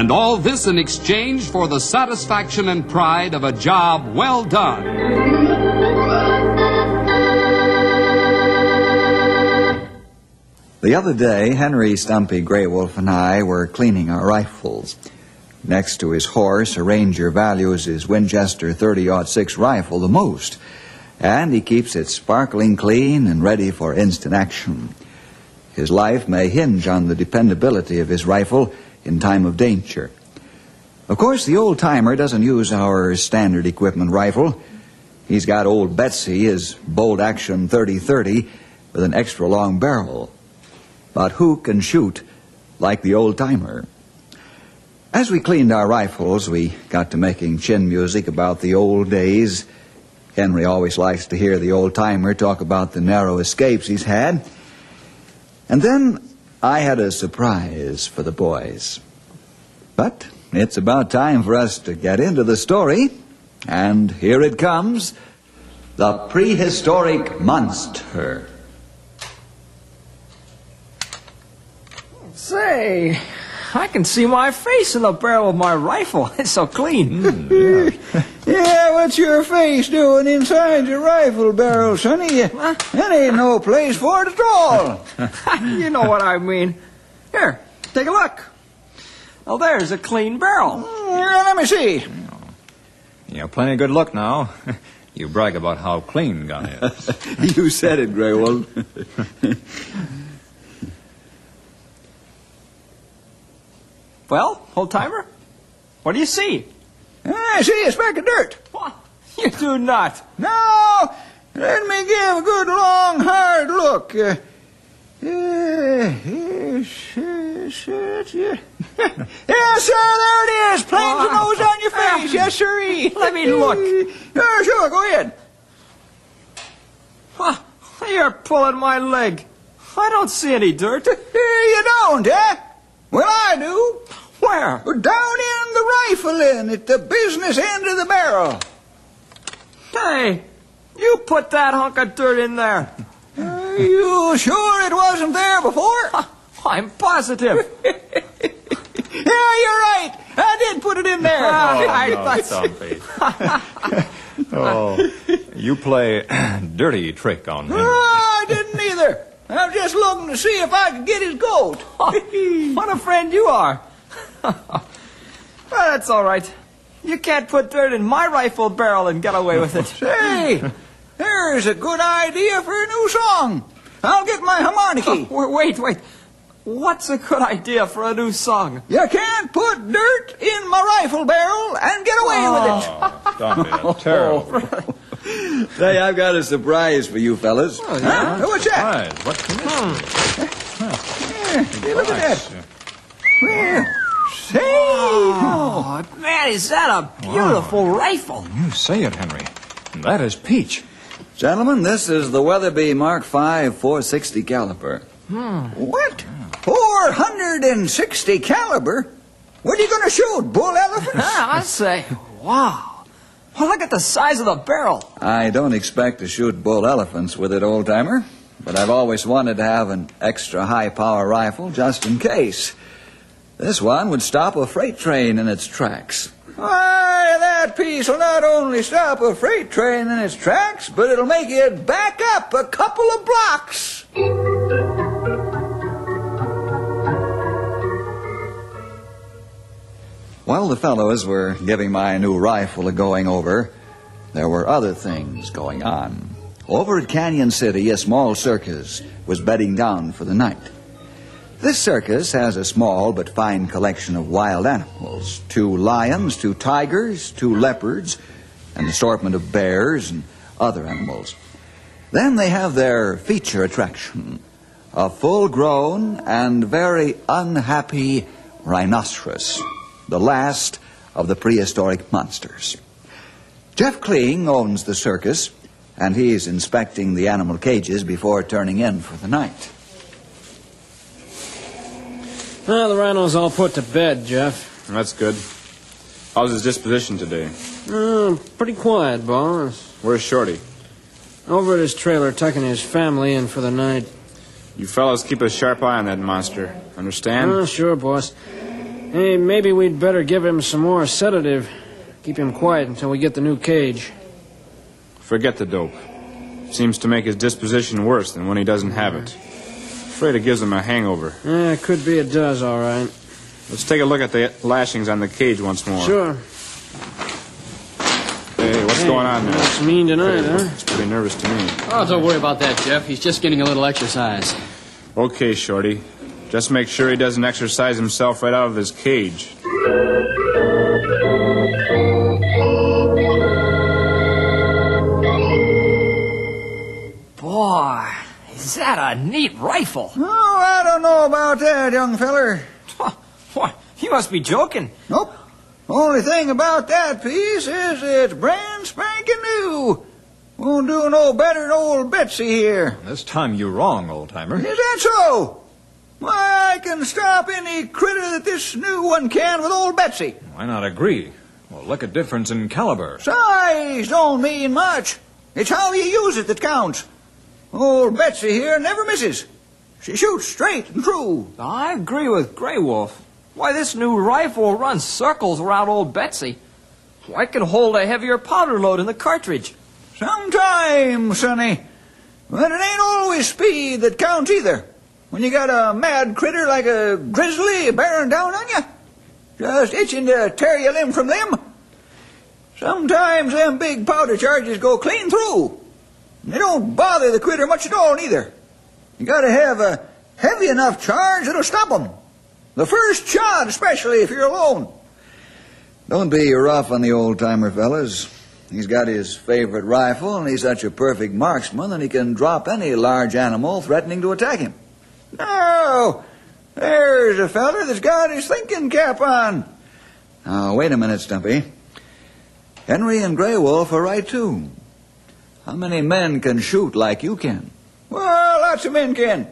And all this in exchange for the satisfaction and pride of a job well done. The other day, Henry Stumpy Grey Wolf and I were cleaning our rifles. Next to his horse, a ranger values his Winchester 30-06 rifle the most, and he keeps it sparkling clean and ready for instant action. His life may hinge on the dependability of his rifle in time of danger. Of course, the old timer doesn't use our standard equipment rifle. He's got old Betsy, his bolt action 30-30, with an extra long barrel. But who can shoot like the old timer? As we cleaned our rifles, we got to making chin music about the old days. Henry always likes to hear the old timer talk about the narrow escapes he's had. And then I had a surprise for the boys. But it's about time for us to get into the story. And here it comes The Prehistoric Monster. Say, I can see my face in the barrel of my rifle. It's so clean. Hmm, yeah, what's your face doing inside your rifle barrel, Sonny? That ain't no place for it at all. you know what I mean. Here, take a look. Oh, there's a clean barrel. Hmm, yeah, let me see. You have plenty of good luck now. You brag about how clean gun is. you said it, Grey Well, old timer, what do you see? I see a speck of dirt. What? You do not. No, let me give a good long hard look. Uh, yeah, yes, yes, yes, yes. yes, sir, there it is. Plain a nose on your face. Yes, sir. Let me look. Yeah, sure, go ahead. What? You're pulling my leg. I don't see any dirt. you don't, eh? Well, I do. Where? Down in the rifle in at the business end of the barrel. Hey, you put that hunk of dirt in there. Are you sure it wasn't there before? I'm positive. Yeah, you're right. I did put it in there. I oh, no, thought- Stumpy. oh, you play dirty trick on No, him. I didn't either. I'm just looking to see if I could get his goat. what a friend you are. well, that's all right. You can't put dirt in my rifle barrel and get away with it. Say, there's a good idea for a new song. I'll get my harmonica. Oh, wait, wait. What's a good idea for a new song? You can't put dirt in my rifle barrel and get away with it. Oh, Stumpy, that's terrible. Oh, Say, I've got a surprise for you fellas. Oh, huh? What's that? Right, what can this hmm. be? Yeah, hey, look at that. Well, say, Oh, man, oh, is that a beautiful rifle? You say it, Henry. That is peach. Gentlemen, this is the Weatherby Mark V 460 caliber. Hmm. what? 460 caliber? What are you going to shoot? Bull elephants? I say, wow. Well, look at the size of the barrel. I don't expect to shoot bull elephants with it, old timer, but I've always wanted to have an extra high power rifle just in case. This one would stop a freight train in its tracks. Why, that piece will not only stop a freight train in its tracks, but it'll make it back up a couple of blocks. While the fellows were giving my new rifle a going over, there were other things going on. Over at Canyon City, a small circus was bedding down for the night. This circus has a small but fine collection of wild animals two lions, two tigers, two leopards, an assortment of bears and other animals. Then they have their feature attraction a full grown and very unhappy rhinoceros, the last of the prehistoric monsters. Jeff Kling owns the circus, and he's inspecting the animal cages before turning in for the night. Well, the rhino's all put to bed, Jeff. That's good. How's his disposition today? Uh, pretty quiet, boss. Where's Shorty? Over at his trailer, tucking his family in for the night. You fellas keep a sharp eye on that monster. Understand? Uh, sure, boss. Hey, maybe we'd better give him some more sedative. Keep him quiet until we get the new cage. Forget the dope. Seems to make his disposition worse than when he doesn't have it. Afraid it gives him a hangover. Yeah, could be it does, all right. Let's take a look at the lashings on the cage once more. Sure. Hey, what's going on there? Looks mean tonight, huh? It's pretty nervous to me. Oh, don't worry about that, Jeff. He's just getting a little exercise. Okay, Shorty. Just make sure he doesn't exercise himself right out of his cage. Boy, is that a neat rifle? Oh, I don't know about that, young feller. Why, you must be joking. Nope. Only thing about that piece is it's brand spanking new. Won't do no better than old Betsy here. This time you're wrong, old timer. Is that so? Why, I can stop any critter that this new one can with old Betsy. Why not agree? Well, look at difference in caliber. Size don't mean much. It's how you use it that counts. Old Betsy here never misses. She shoots straight and true. I agree with Grey Wolf. Why, this new rifle runs circles around old Betsy. Why, it can hold a heavier powder load in the cartridge. Sometimes, Sonny. But it ain't always speed that counts either. When you got a mad critter like a grizzly bearing down on you, just itching to tear your limb from limb. Sometimes them big powder charges go clean through. They don't bother the critter much at all neither. You gotta have a heavy enough charge that'll stop 'em. The first shot, especially if you're alone. Don't be rough on the old timer, fellas. He's got his favorite rifle, and he's such a perfect marksman that he can drop any large animal threatening to attack him. No, there's a feller that's got his thinking cap on. Now, wait a minute, Stumpy. Henry and Grey Wolf are right, too. How many men can shoot like you can? Well, lots of men can.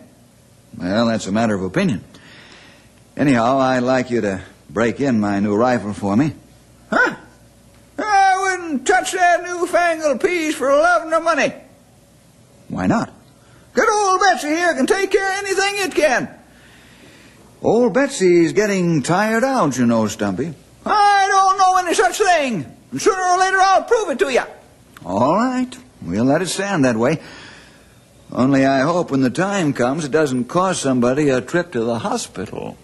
Well, that's a matter of opinion. Anyhow, I'd like you to break in my new rifle for me. Huh? I wouldn't touch that newfangled piece for love nor money. Why not? Good old Betsy here can take care of anything it can. Old Betsy's getting tired out, you know, Stumpy. I don't know any such thing. And sooner or later I'll prove it to you. All right. We'll let it stand that way. Only I hope when the time comes it doesn't cost somebody a trip to the hospital.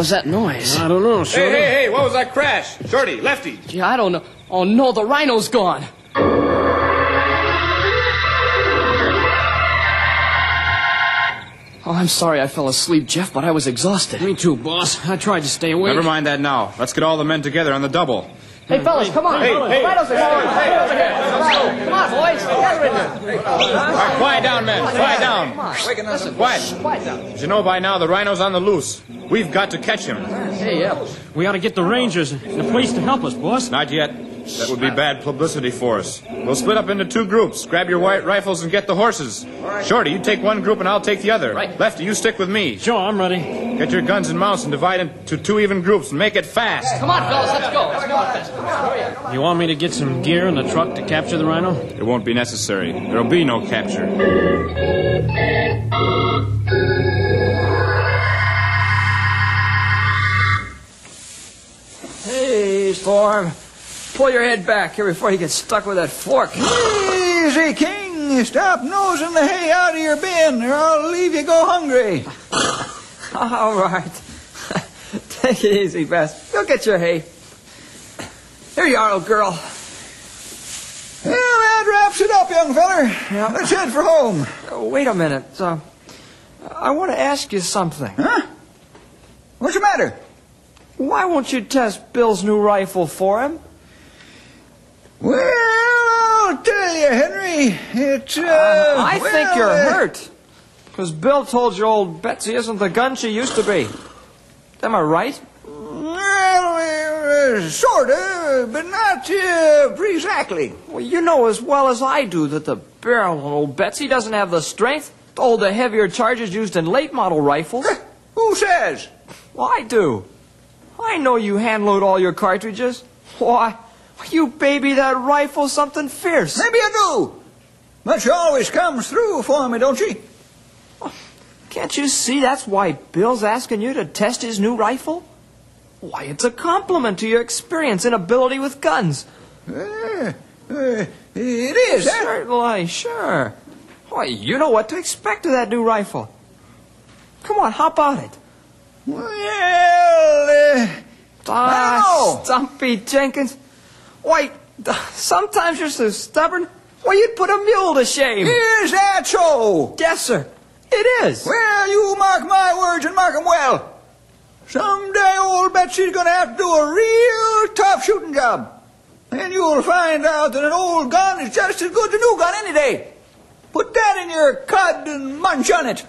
Was that noise? I don't know, Shorty. Hey, hey, hey, what was that crash? Shorty, Lefty. Gee, I don't know. Oh, no, the rhino's gone. Oh, I'm sorry I fell asleep, Jeff, but I was exhausted. Me too, boss. I tried to stay awake. Never mind that now. Let's get all the men together on the double. Hey, fellas, come on. Hey, hey. Rhinos are coming. Come on, boys. Gather in here. All right, quiet down, men. Quiet down. Come on. Listen, quiet. Quiet down. As you know by now, the rhino's on the loose. We've got to catch him. Hey, yeah. We ought to get the Rangers and the police to help us, boss. Not yet. That would be bad publicity for us. We'll split up into two groups. Grab your white rifles and get the horses. Shorty, you take one group and I'll take the other. Right. Lefty, you stick with me. Sure, I'm ready. Get your guns and mounts and divide into two even groups and make it fast. Come on, fellas, let's go. Let's go fast. Come on, hurry up. You want me to get some gear in the truck to capture the rhino? It won't be necessary. There'll be no capture. Hey, Storm. Pull your head back here before you get stuck with that fork. Easy, King. Stop nosing the hay out of your bin, or I'll leave you go hungry. All right. Take it easy, Bess. Go get your hay. Here you are, old girl. Well, that wraps it up, young feller. Yeah. Let's head for home. Uh, wait a minute. Uh, I want to ask you something. Huh? What's the matter? Why won't you test Bill's new rifle for him? Well, I'll tell you, Henry. It's, uh, Uh, I well, think you're uh, hurt. Because Bill told you old Betsy isn't the gun she used to be. Am I right? Well, uh, sort of, but not uh, exactly. Well, you know as well as I do that the barrel on old Betsy doesn't have the strength to hold the heavier charges used in late model rifles. Who says? Well, I do. I know you hand load all your cartridges. Why, you baby that rifle something fierce. Maybe I do. But she always comes through for me, don't she? Can't you see that's why Bill's asking you to test his new rifle? Why, it's a compliment to your experience and ability with guns. Uh, uh, it is? Certainly, sure. Why, you know what to expect of that new rifle. Come on, hop on it. Well, uh, Ah, Stumpy Jenkins. Why, sometimes you're so stubborn. Why, you'd put a mule to shame. is that so? Yes, sir. It is. Well, you mark my words and mark 'em well. Someday old Betsy's gonna have to do a real tough shooting job. And you'll find out that an old gun is just as good as a new gun any day. Put that in your cud and munch on it.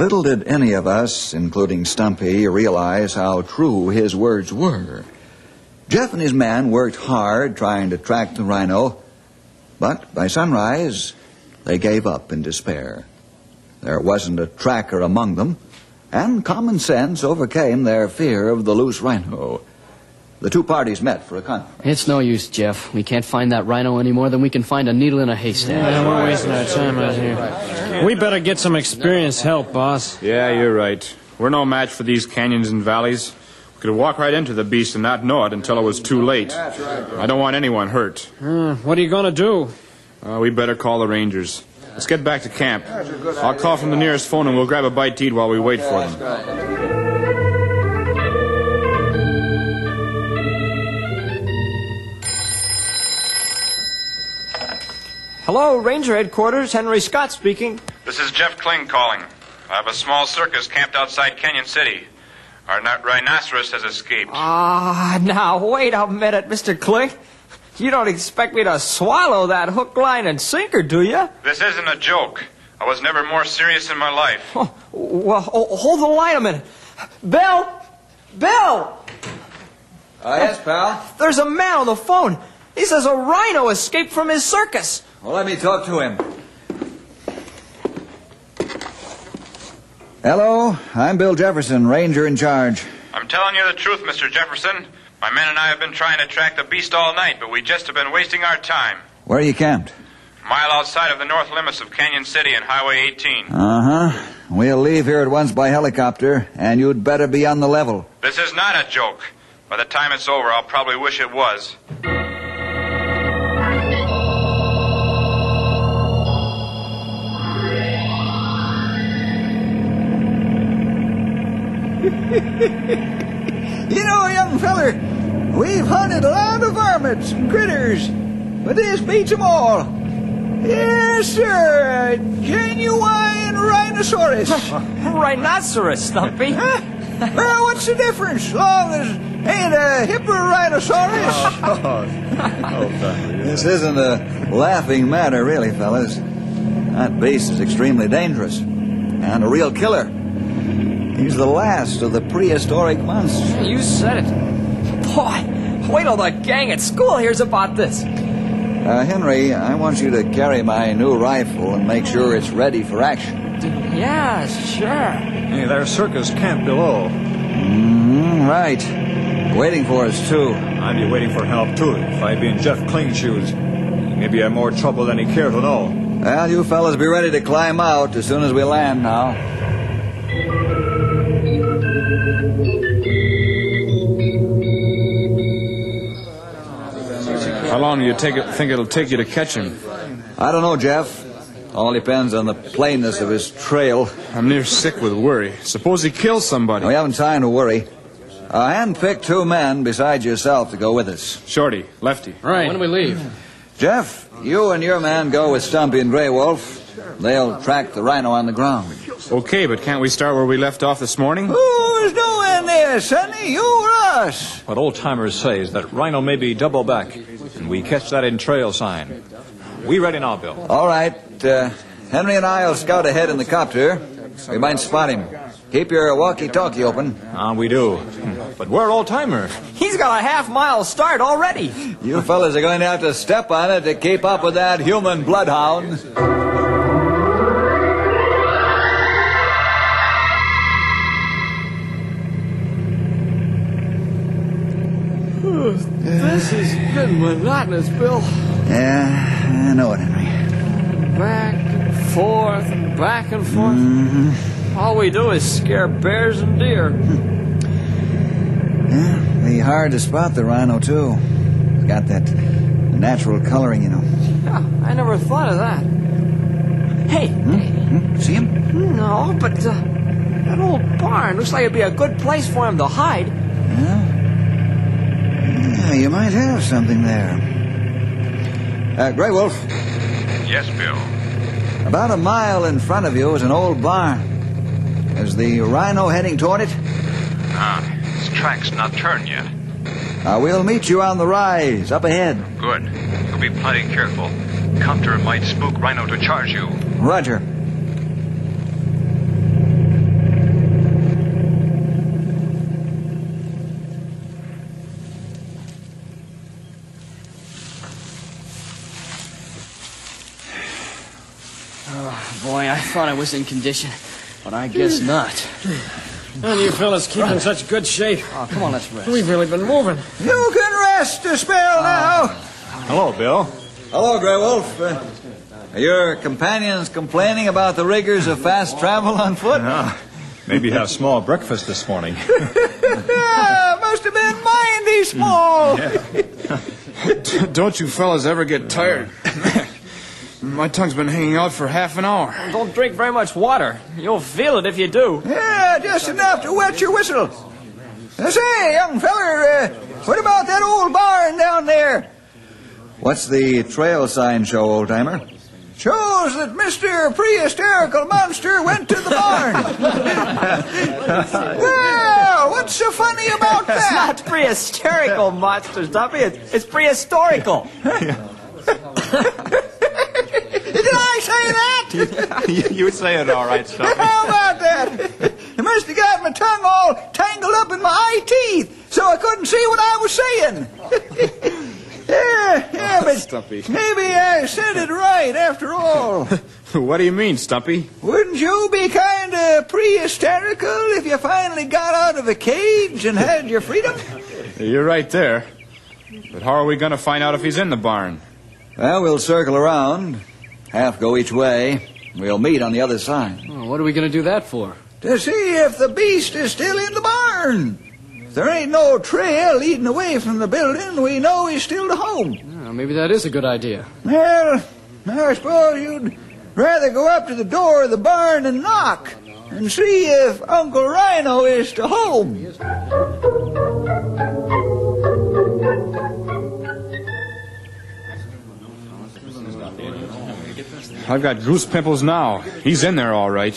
Little did any of us, including Stumpy, realize how true his words were. Jeff and his man worked hard trying to track the rhino, but by sunrise, they gave up in despair. There wasn't a tracker among them, and common sense overcame their fear of the loose rhino. The two parties met for a conference. It's no use, Jeff. We can't find that rhino any more than we can find a needle in a haystack. Yeah, we're wasting our time out here. We better get some experienced help, boss. Yeah, you're right. We're no match for these canyons and valleys. We could walk right into the beast and not know it until it was too late. I don't want anyone hurt. Uh, what are you going to do? Uh, we better call the rangers. Let's get back to camp. I'll call from the nearest phone and we'll grab a bite to eat while we wait for them. Hello, Ranger Headquarters. Henry Scott speaking. This is Jeff Kling calling. I have a small circus camped outside Canyon City. Our ni- rhinoceros has escaped. Ah, now, wait a minute, Mr. Klink. You don't expect me to swallow that hook, line, and sinker, do you? This isn't a joke. I was never more serious in my life. Oh, well, oh, hold the line a minute. Bill! Bill! Uh, yes, pal? There's a man on the phone. He says a rhino escaped from his circus. Well, let me talk to him. Hello, I'm Bill Jefferson, ranger in charge. I'm telling you the truth, Mr. Jefferson. My men and I have been trying to track the beast all night, but we just have been wasting our time. Where are you camped? A mile outside of the north limits of Canyon City and Highway 18. Uh huh. We'll leave here at once by helicopter, and you'd better be on the level. This is not a joke. By the time it's over, I'll probably wish it was. You know, young feller, we've hunted a lot of varmints and critters, but this beats 'em all. Yes, sir, a genuine rhinoceros. Rhinoceros, Stumpy. Huh? well, what's the difference? Long as ain't a hipper rhinoceros. Oh, oh, this isn't a laughing matter, really, fellas. That beast is extremely dangerous, and a real killer. He's the last of the prehistoric monsters. You said it. Boy, wait till the gang at school hears about this. Uh, Henry, I want you to carry my new rifle and make sure it's ready for action. Yeah, sure. Hey, there's circus camp below. Mm, right. Waiting for us, too. I'd be waiting for help, too, if I'd be in Jeff Clean shoes. Maybe I have more trouble than he cared to know. Well, you fellas be ready to climb out as soon as we land now. How long do you take it, think it'll take you to catch him? I don't know, Jeff. All depends on the plainness of his trail. I'm near sick with worry. Suppose he kills somebody. We haven't time to worry. I handpicked two men besides yourself to go with us. Shorty, Lefty. Right. When do we leave? Jeff, you and your man go with Stumpy and Grey Wolf. They'll track the rhino on the ground. Okay, but can't we start where we left off this morning? Who's doing this, Sonny? You or us? What old timers say is that Rhino may be double back, and we catch that in trail sign. We ready now, Bill? All right. Uh, Henry and I will scout ahead in the copter. We might spot him. Keep your walkie-talkie open. Ah, we do. But we're old timer. He's got a half mile start already. You fellas are going to have to step on it to keep up with that human bloodhound. This has been monotonous, Bill. Yeah, I know it, Henry. Back and forth and back and forth. All we do is scare bears and deer. Yeah, be hard to spot the rhino, too. It's got that natural coloring, you know. Yeah, I never thought of that. Hey, Hmm? See him? no, but uh, that old barn looks like it'd be a good place for him to hide. Yeah, you might have something there. Uh, Grey Wolf, Yes, Bill. about a mile in front of you is an old barn. Is the rhino heading toward it? Ah, his track's not turned yet. Uh, we'll meet you on the rise, up ahead. Good. You'll be plenty careful. Copter might spook Rhino to charge you. Roger. Boy, I thought I was in condition, but I guess not. And you fellas keep in such good shape. Oh, come on, let's rest. We've really been moving. You can rest a spell now. Hello, Bill. Hello, Grey Wolf. Uh, are your companions complaining about the rigors of fast travel on foot? Ah, maybe have small breakfast this morning. Ah, must have been mighty small. Don't you fellas ever get tired? My tongue's been hanging out for half an hour. Don't drink very much water. You'll feel it if you do. Yeah, just enough to wet your whistle. Uh, say, young feller, uh, what about that old barn down there? What's the trail sign show, old timer? Shows that Mr. Prehysterical Monster went to the barn. well, what's so funny about that? It's that? not prehysterical monster stuff. It's, it's prehistorical. Did I say that? you would say it all right, Stumpy. How about that? I must have got my tongue all tangled up in my eye teeth, so I couldn't see what I was saying. yeah, yeah, oh, but Stumpy. maybe I said it right after all. What do you mean, Stumpy? Wouldn't you be kind of prehysterical if you finally got out of a cage and had your freedom? You're right there. But how are we going to find out if he's in the barn? Well, we'll circle around, half go each way. We'll meet on the other side. Oh, what are we going to do that for? To see if the beast is still in the barn. If there ain't no trail leading away from the building, we know he's still at home. Oh, maybe that is a good idea. Well, I suppose you'd rather go up to the door of the barn and knock and see if Uncle Rhino is to home. I've got goose pimples now. He's in there all right.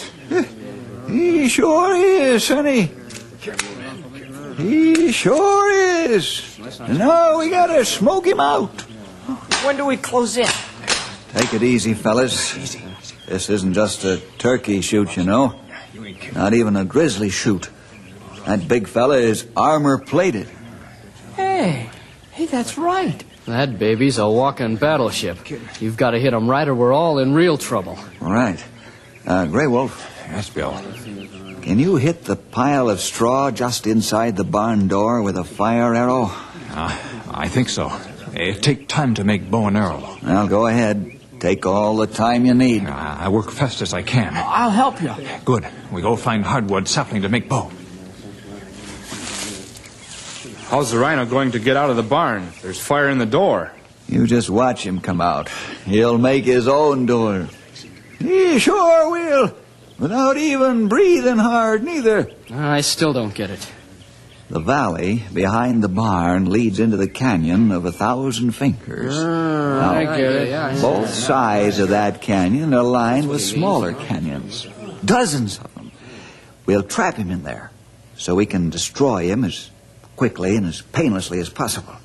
He sure is, Sonny. He sure is. And now we gotta smoke him out. When do we close in? Take it easy, fellas. This isn't just a turkey shoot, you know. Not even a grizzly shoot. That big fella is armor plated. Hey, hey, that's right. That baby's a walking battleship. You've got to hit him right or we're all in real trouble. All right. Uh, Grey Wolf, Yes, Bill. Can you hit the pile of straw just inside the barn door with a fire arrow? Uh, I think so. It take time to make bow and arrow. Well, go ahead. Take all the time you need. I work fast as I can. I'll help you. Good. We go find hardwood sapling to make bow. How's the rhino going to get out of the barn? There's fire in the door. You just watch him come out. He'll make his own door. He sure will. Without even breathing hard, neither. I still don't get it. The valley behind the barn leads into the canyon of a thousand fingers. Ah, I get it. Both sides of that canyon are lined with smaller canyons. Dozens of them. We'll trap him in there so we can destroy him as quickly and as painlessly as possible.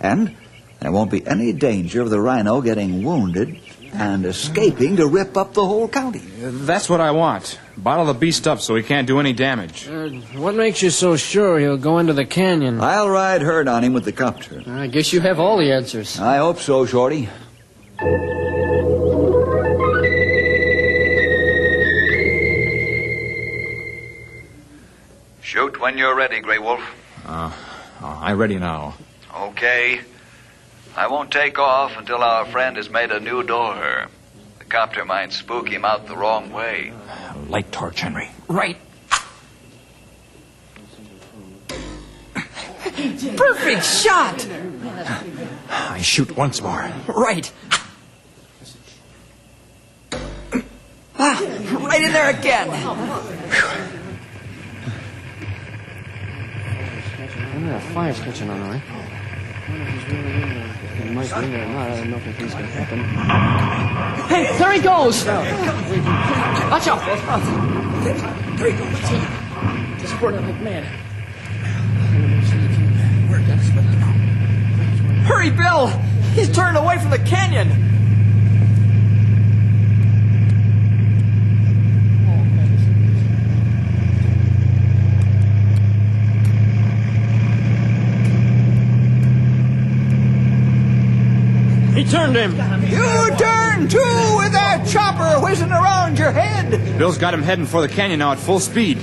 And there won't be any danger of the rhino getting wounded and escaping to rip up the whole county. That's what I want. Bottle the beast up so he can't do any damage. Uh, what makes you so sure he'll go into the canyon? I'll ride herd on him with the copter. I guess you have all the answers. I hope so, Shorty. Shoot when you're ready, Grey Wolf. Uh, I'm ready now. Okay. I won't take off until our friend has made a new door. The copter might spook him out the wrong way. Light torch, Henry. Right. Perfect shot! I shoot once more. Right. Ah, right in there again. Yeah, fire's catching on, all right. It might be there or not. I don't know if anything's gonna happen. Hey, there he goes! Watch out! There he goes. Just squirting like mad. Hurry, Bill! He's turned away from the canyon. He turned him. You turn too with that chopper whizzing around your head. Bill's got him heading for the canyon now at full speed.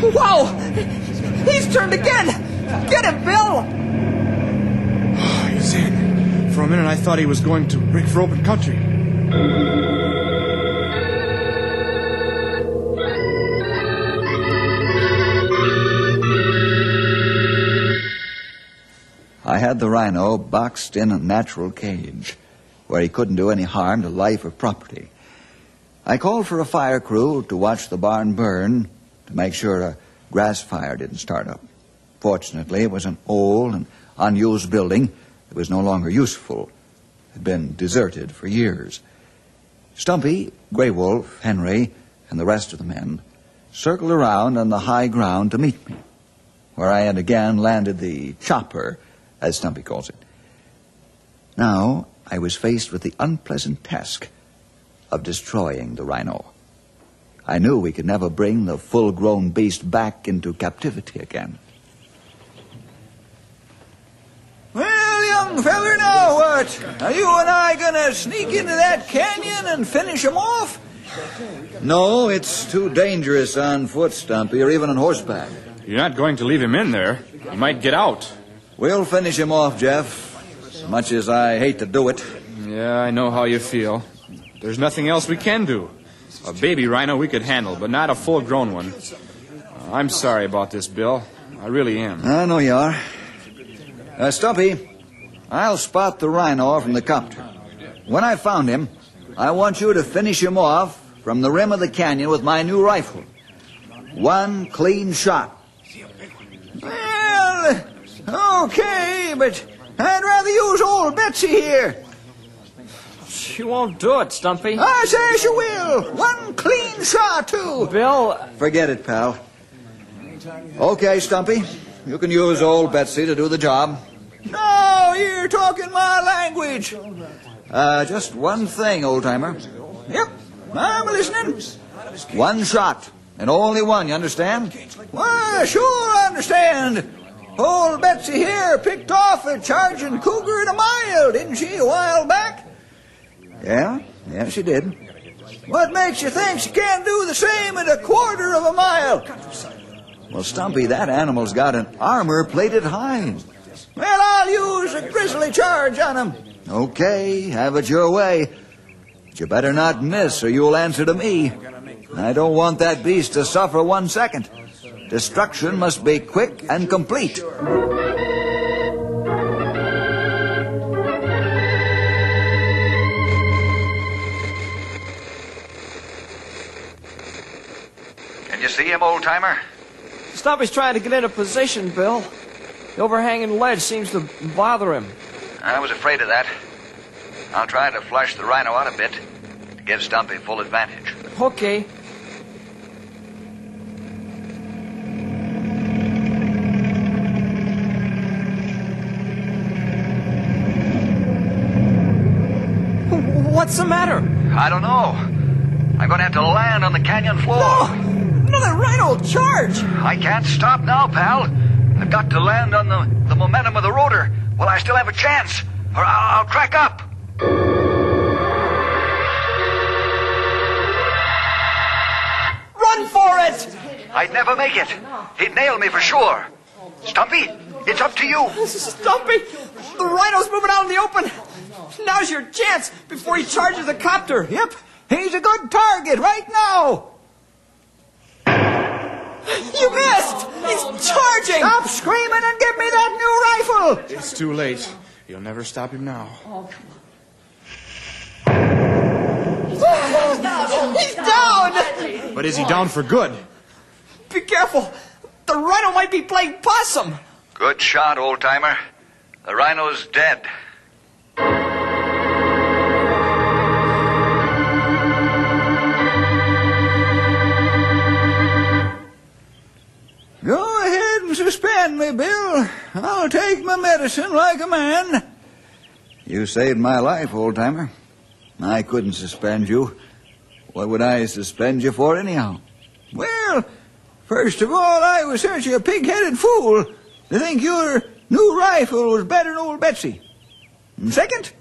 Wow! He's turned again! Get him, Bill! He's in. For a minute, I thought he was going to break for open country. I had the rhino boxed in a natural cage where he couldn't do any harm to life or property. I called for a fire crew to watch the barn burn to make sure a grass fire didn't start up. Fortunately, it was an old and unused building that was no longer useful. Had been deserted for years. Stumpy, Grey Wolf, Henry, and the rest of the men circled around on the high ground to meet me, where I had again landed the chopper, as Stumpy calls it. Now I was faced with the unpleasant task of destroying the rhino. I knew we could never bring the full grown beast back into captivity again. Well, young feller, now what? Are you and I gonna sneak into that canyon and finish him off? No, it's too dangerous on foot, Stumpy, or even on horseback. You're not going to leave him in there. He might get out. We'll finish him off, Jeff. As much as I hate to do it. Yeah, I know how you feel. There's nothing else we can do. A baby rhino we could handle, but not a full grown one. Uh, I'm sorry about this, Bill. I really am. I know you are. Uh, Stumpy, I'll spot the rhino from the copter. When I found him, I want you to finish him off from the rim of the canyon with my new rifle. One clean shot. Well, okay, but I'd rather use old Betsy here. She won't do it, Stumpy. I say she will. One clean shot, too. Bill, Forget it, pal. Okay, Stumpy. You can use old Betsy to do the job. No, you're talking my language. Uh, just one thing, old timer. Yep, I'm listening. One shot, and only one, you understand? Why, sure, I understand. Old Betsy here picked off a charging cougar in a mile, didn't she, a while back? Yeah, yeah, she did. What makes you think she can't do the same in a quarter of a mile? Well, Stumpy, that animal's got an armor-plated hide. Well, I'll use a grizzly charge on him. Okay, have it your way. But you better not miss, or you'll answer to me. I don't want that beast to suffer one second. Destruction must be quick and complete. Can you see him, old timer? Stumpy's trying to get into position, Bill. The overhanging ledge seems to bother him. I was afraid of that. I'll try to flush the rhino out a bit to give Stumpy full advantage. Okay. What's the matter? I don't know. I'm going to have to land on the canyon floor. No! Another rhino charge! I can't stop now, pal. I've got to land on the, the momentum of the rotor while I still have a chance, or I'll, I'll crack up. Run for it! I'd never make it. He'd nail me for sure. Stumpy, it's up to you. Stumpy! The rhino's moving out in the open! Now's your chance before he charges the copter! Yep, he's a good target right now. You missed! He's charging! Stop screaming and give me that new rifle! It's too late. You'll never stop him now. Oh, come on. He's down. He's down! But is he down for good? Be careful! The rhino might be playing possum! Good shot, old timer. The rhino's dead. Suspend me, Bill. I'll take my medicine like a man. You saved my life, old timer. I couldn't suspend you. What would I suspend you for, anyhow? Well, first of all, I was such a pig-headed fool to think your new rifle was better than old Betsy. And second,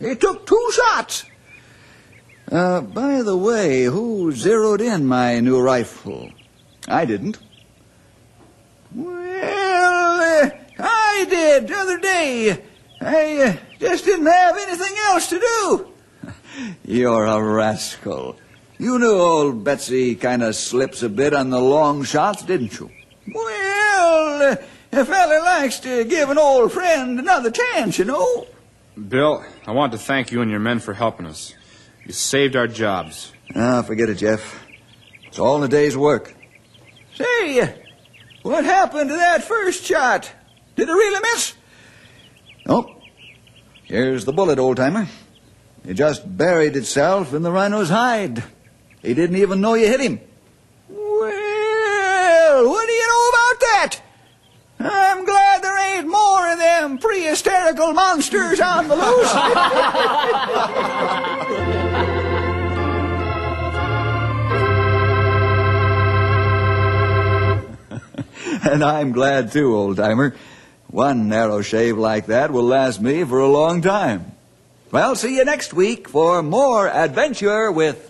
it took two shots. Uh, by the way, who zeroed in my new rifle? I didn't. Well, uh, I did the other day. I uh, just didn't have anything else to do. You're a rascal. You knew old Betsy kind of slips a bit on the long shots, didn't you? Well, uh, a fella likes to give an old friend another chance, you know. Bill, I want to thank you and your men for helping us. You saved our jobs. Ah, forget it, Jeff. It's all in a day's work. Say, what happened to that first shot? Did it really miss? Nope. here's the bullet, old timer. It just buried itself in the rhino's hide. He didn't even know you hit him. Well, what do you know about that? I'm glad there ain't more of them pre-hysterical monsters on the loose. and I'm glad too, old timer. One narrow shave like that will last me for a long time. Well, see you next week for more adventure with